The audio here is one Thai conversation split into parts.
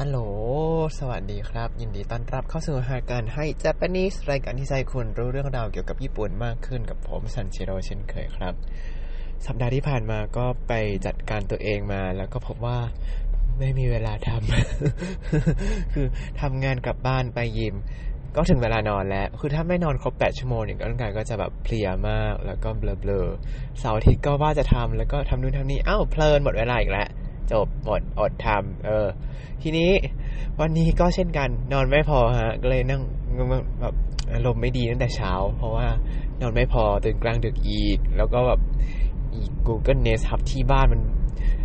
ฮัลโหล สวัสดีครับ ยินดีต้อนรับเข้าสู่รายการให้ Japanese รายการที่ใจคุณรู้เรื่องราวเกี่ยวกับญี่ปุ่นมากขึ้นกับผมซันเชโรเช่นเคยครับ สัปดาห์ที่ผ่านมาก็ไปจัดการตัวเองมา แล้วก็พบว่าไม่มีเวลาทำ คือทำงานกลับบ้านไปยิม ก็ถึงเวลานอนแล้ว คือถ้าไม่นอนครบ 8 ชั่วโมงเนี่ยร่างกายก็จะแบบเพลียมาก แล้วก็เบลอๆ เสาร์อาทิตย์ก็ว่าจะทำแล้วก็ทำนู่นทำนี่ อ้าวเพลินหมดเวลาอีกแล้ว จบหมดอดทำเออ ทีนี้วันนี้ก็เช่นกัน นอนไม่พอฮะ ก็เลยนั่งแบบอารมณ์ไม่ดีตั้งแต่เช้า เพราะว่านอนไม่พอตื่นกลางดึกอีก แล้วก็แบบอีก Google Nest ทับที่บ้านมัน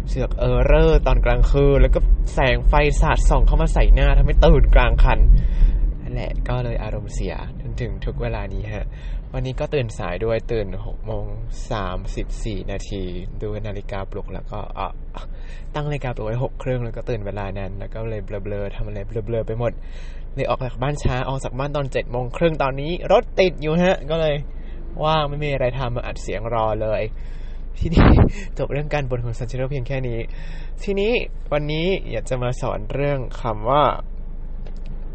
เสือกเออร์เรอร์ตอนกลางคืน แล้วก็แสงไฟสาดส่องเข้ามาใส่หน้าทำให้ตื่นกลางคันนั่นแหละก็เลยอารมณ์เสียจนถึงทุกเวลานี้ฮะ วันนี้ก็ตื่นสายด้วยตื่น6โมง34นาทีดูนาฬิกาปลุกแล้วก็อะ ตั้งนาฬิกาปลุกไว้6เครื่องแล้วก็ตื่นเวลานั้น แล้วก็เลยเบลอๆทำอะไรเบลอๆไปหมดเลยออกจากบ้านช้าออกจากบ้านตอน7โมงครึ่งตอนนี้รถติดอยู่ฮะ ก็เลยว่างไม่มีอะไรทำมาอัดเสียงรอเลย ทีนี้จบเรื่องการบ่นของซันเชโรเพียงแค่นี้ ทีนี้วันนี้อยากจะมาสอนเรื่องคำว่า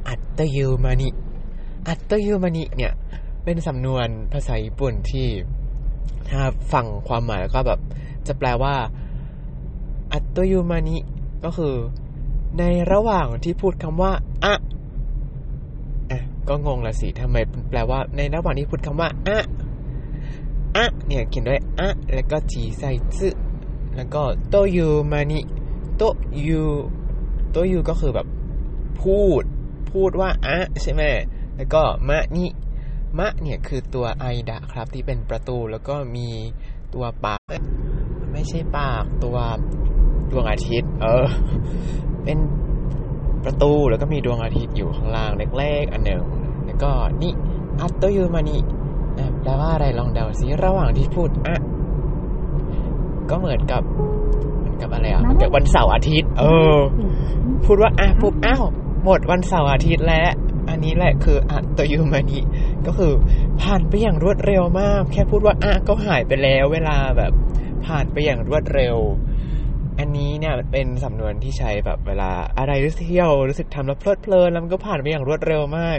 อัตตยูมานิอัตตยูมานิเนี่ย เป็นสำนวนภาษาญี่ปุ่นที่ถ้าฟังความหมายแล้วก็แบบจะแปลว่า อัตโตยูมานิ ก็คือ ในระหว่างที่พูดคำว่า อะอะก็งงละสิทำไมแปลว่า ในระหว่างที่พูดคำว่า อะอะเนี่ยเขียนด้วยอะแล้วก็จีไซซึแล้วก็โตยูมานิโตยูโตยูก็คือแบบ พูด พูดว่าอะใช่ไหมแล้วก็มะนิมะเนี่ยคือตัวไอดะครับที่เป็นประตูแล้วก็มีตัวปาก ไม่ใช่ปากตัว ดวงอาทิตย์ เออ เป็นประตูแล้วก็มีดวงอาทิตย์อยู่ข้างล่างเล็กๆ อันหนึ่ง แล้วก็นี่อัตโตยูมานิแปลว่าอะไรลองเดาซิระหว่างที่พูดอะก็เหมือนกับเหมือนกับอะไรอะเหมือนกับวันเสาร์อาทิตย์ เออ พูดว่าอะปุ๊บอ้าวหมดวันเสาร์อาทิตย์แล้ว อันนี้แหละคืออัตโตยูมานิก็คือผ่านไปอย่างรวดเร็วมาก แค่พูดว่าอะก็หายไปแล้ว เวลาแบบ ผ่านไปอย่างรวดเร็ว อันนี้เนี่ยเป็นสำนวนที่ใช้แบบเวลาอะไรรู้สึกเที่ยวรู้สึกทำแล้วเพลิดเพลินแล้วมันก็ผ่านไปอย่างรวดเร็วมาก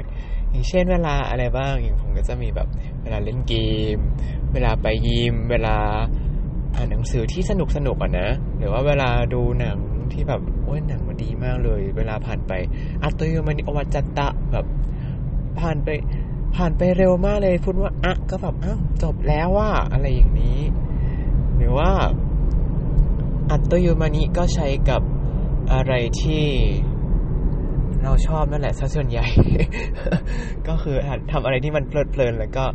อย่างเช่นเวลาอะไรบ้างอย่างผมก็จะมีแบบเวลาเล่นเกม เวลาไปยิม เวลาอ่านหนังสือที่สนุกสนุกอะนะ หรือว่าเวลาดูหนังที่แบบโอ้ยหนังมันดีมากเลย เวลาผ่านไปอัตโตโยมานิโอวัจตตะแบบผ่านไปผ่านไปเร็วมากเลยพูดว่าอะก็แบบอ้าวจบแล้วว่าอะไรอย่างนี้ หรือว่า อัตโตโยมานิก็ใช้กับอะไรที่เราชอบนั่นแหละซะส่วนใหญ่ ก็คือทำอะไรที่มันเพลิดเพลินแล้วก็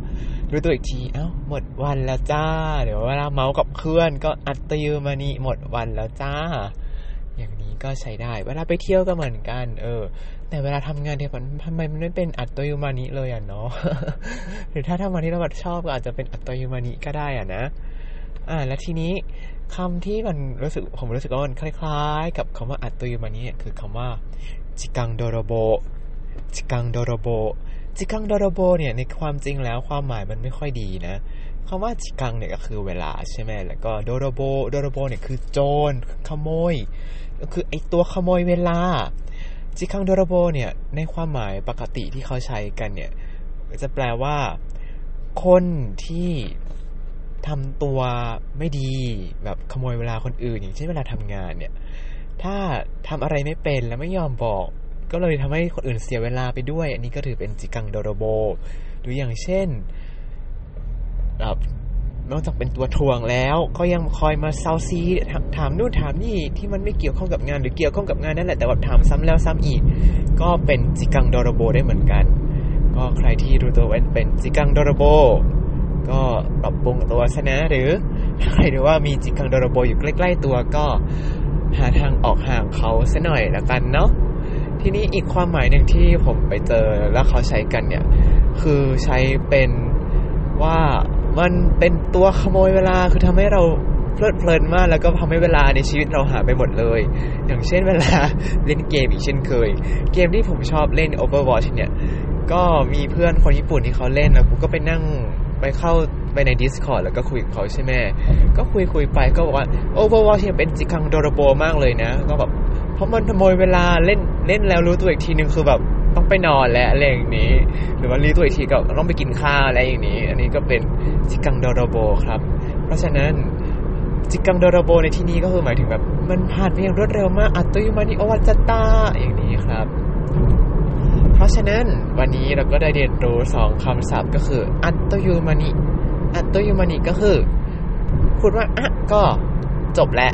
รู้ตัวอีกที เอ้า หมดวันแล้วจ้า เดี๋ยวเวลาเมาส์กับเพื่อน ก็อัตโตโยมานิหมดวันแล้วจ้า อย่างนี้ก็ใช้ได้ เวลาไปเที่ยวก็เหมือนกัน เออ แต่เวลาทำงานเนี่ยมันทำไมมันไม่เป็นอัตโตโยมานิเลยอะเนาะ หรือถ้าทำงานที่เราชอบก็อาจจะเป็นอัตโตโยมานิก็ได้อะนะ อ่า แล้วทีนี้คำที่มันรู้สึกผมรู้สึกว่ามันคล้ายๆ กับคำว่าอัตตโยมานิเนี่ยคือคำว่าจิกังโดโรโบจิกังโดโรโบจิกังโดโรโบเนี่ยในความจริงแล้วความหมายมันไม่ค่อยดีนะคำว่าจิกังเนี่ยก็คือเวลาใช่ไหมแล้วก็โดโรโบโดโรโบเนี่ยคือโจรขโมย ก็คือไอตัวขโมยเวลาจิคังโดโรโบเนี่ยในความหมายปกติที่เขาใช้กันเนี่ย จะแปลว่า คนที่ ทำตัวไม่ดีแบบขโมยเวลาคนอื่น อย่างเช่นเวลาทำงานเนี่ย ถ้าทำอะไรไม่เป็นแล้วไม่ยอมบอก ก็เลยทำให้คนอื่นเสียเวลาไปด้วย อันนี้ก็ถือเป็นจิกังโดโรโบ หรืออย่างเช่นแบบนอกจากเป็นตัวทวงแล้ว ก็ยังคอยมาเซาซีถามนู่นถามนี่ที่มันไม่เกี่ยวข้องกับงานหรือเกี่ยวข้องกับงานนั่นแหละแต่ว่าถามซ้ำแล้วซ้ำอีก ก็เป็นจิกังโดโรโบได้เหมือนกัน ก็ใครที่รู้ตัวว่าเป็นจิกังโดโรโบ ก็ปรับปรุงตัวซะนะหรือใครรู้ว่ามีจิกังโดโรโบอยู่ใกล้ ๆ ตัวก็หาทางออกห่างเขาซะหน่อยละกันเนาะทีนี้อีกความหมายหนึ่งที่ผมไปเจอแล้วเขาใช้กันเนี่ย คือใช้เป็นว่ามันเป็นตัวขโมยเวลาคือทำให้เราเพลิดเพลินมากแล้วก็ทำให้เวลาในชีวิตเราหายไปหมดเลย อย่างเช่นเวลาเล่นเกมอีกเช่นเคย เกมที่ผมชอบเล่น Overwatch เนี่ย ก็มีเพื่อนคนญี่ปุ่นที่เขาเล่นแล้วผมก็ไปนั่ง ไปเข้าไปใน Discord แล้วก็คุยกับเขาใช่ไหมก็คุยคุยไปก็บอกว่า Overwatch เนี่ยเป็นจิคังโดโรโบมากเลยนะ ก็แบบเพราะมันขโมยเวลาเล่นเล่นแล้วรู้ตัวอีกทีนึงคือแบบต้องไปนอนแล้วอะไรอย่างนี้ หรือว่ารู้ตัวอีกทีก็ต้องไปกินข้าวอะไรอย่างนี้ อันนี้ก็เป็นจิกังโดโรโบครับ เพราะฉะนั้นจิกังโดโรโบในที่นี้ก็คือหมายถึงแบบ มันผ่านไปอย่างรวดเร็วมากอัตโตยมานิโอวัจตาอย่างนี้ครับ ราะฉะนั้นวันนี้เราก็ได้เรียนรู้สองคำศัพท์ก็คืออัตโตยุมานิอัตโตยุมานิก็คือ พูดว่าอะก็จบแล้ว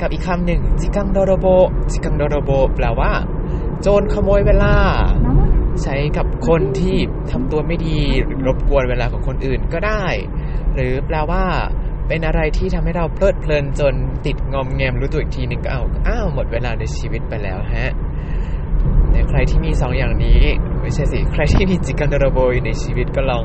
กับอีกคำหนึ่งจิกังโดโรโบจิกังโดโรโบแปลว่า โจรขโมยเวลา ใช้กับคนที่ทำตัวไม่ดีรบกวนเวลาของคนอื่นก็ได้ หรือแปลว่า เป็นอะไรที่ทำให้เราเพลิดเพลินจนติดงอมแงมรู้ตัวอีกทีหนึงก็เอาอ้าวหมดเวลาในชีวิตไปแล้วฮะ แต่ใครที่มีสองอย่างนี้ ไม่ใช่สิ ใครที่มีจิกังโดโรโบอยู่ในชีวิตก็ลอง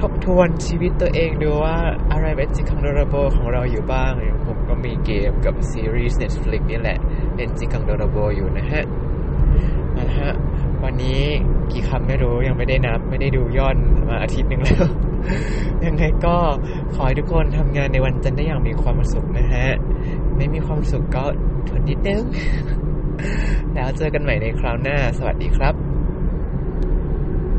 ทบทวนชีวิตตัวเองดูว่าอะไรเป็นจิกังโดโรโบของเราอยู่บ้างอย่างผมก็มีเกมกับซีรีส์ Netflix นี่แหละ เป็นจิกังโดโรโบอยู่นะฮะนะฮะวันนี้กี่คำไม่รู้ยังไม่ได้นับ ไม่ได้ดูย่อนมาอาทิตย์หนึ่งแล้ว ยังไงก็ขอให้ทุกคนทำงานในวันจันทร์ได้อย่างมีความสุขนะฮะ ไม่มีความสุขก็ทนนิดนึง แล้วเจอกันใหม่ในคราวหน้า สวัสดีครับ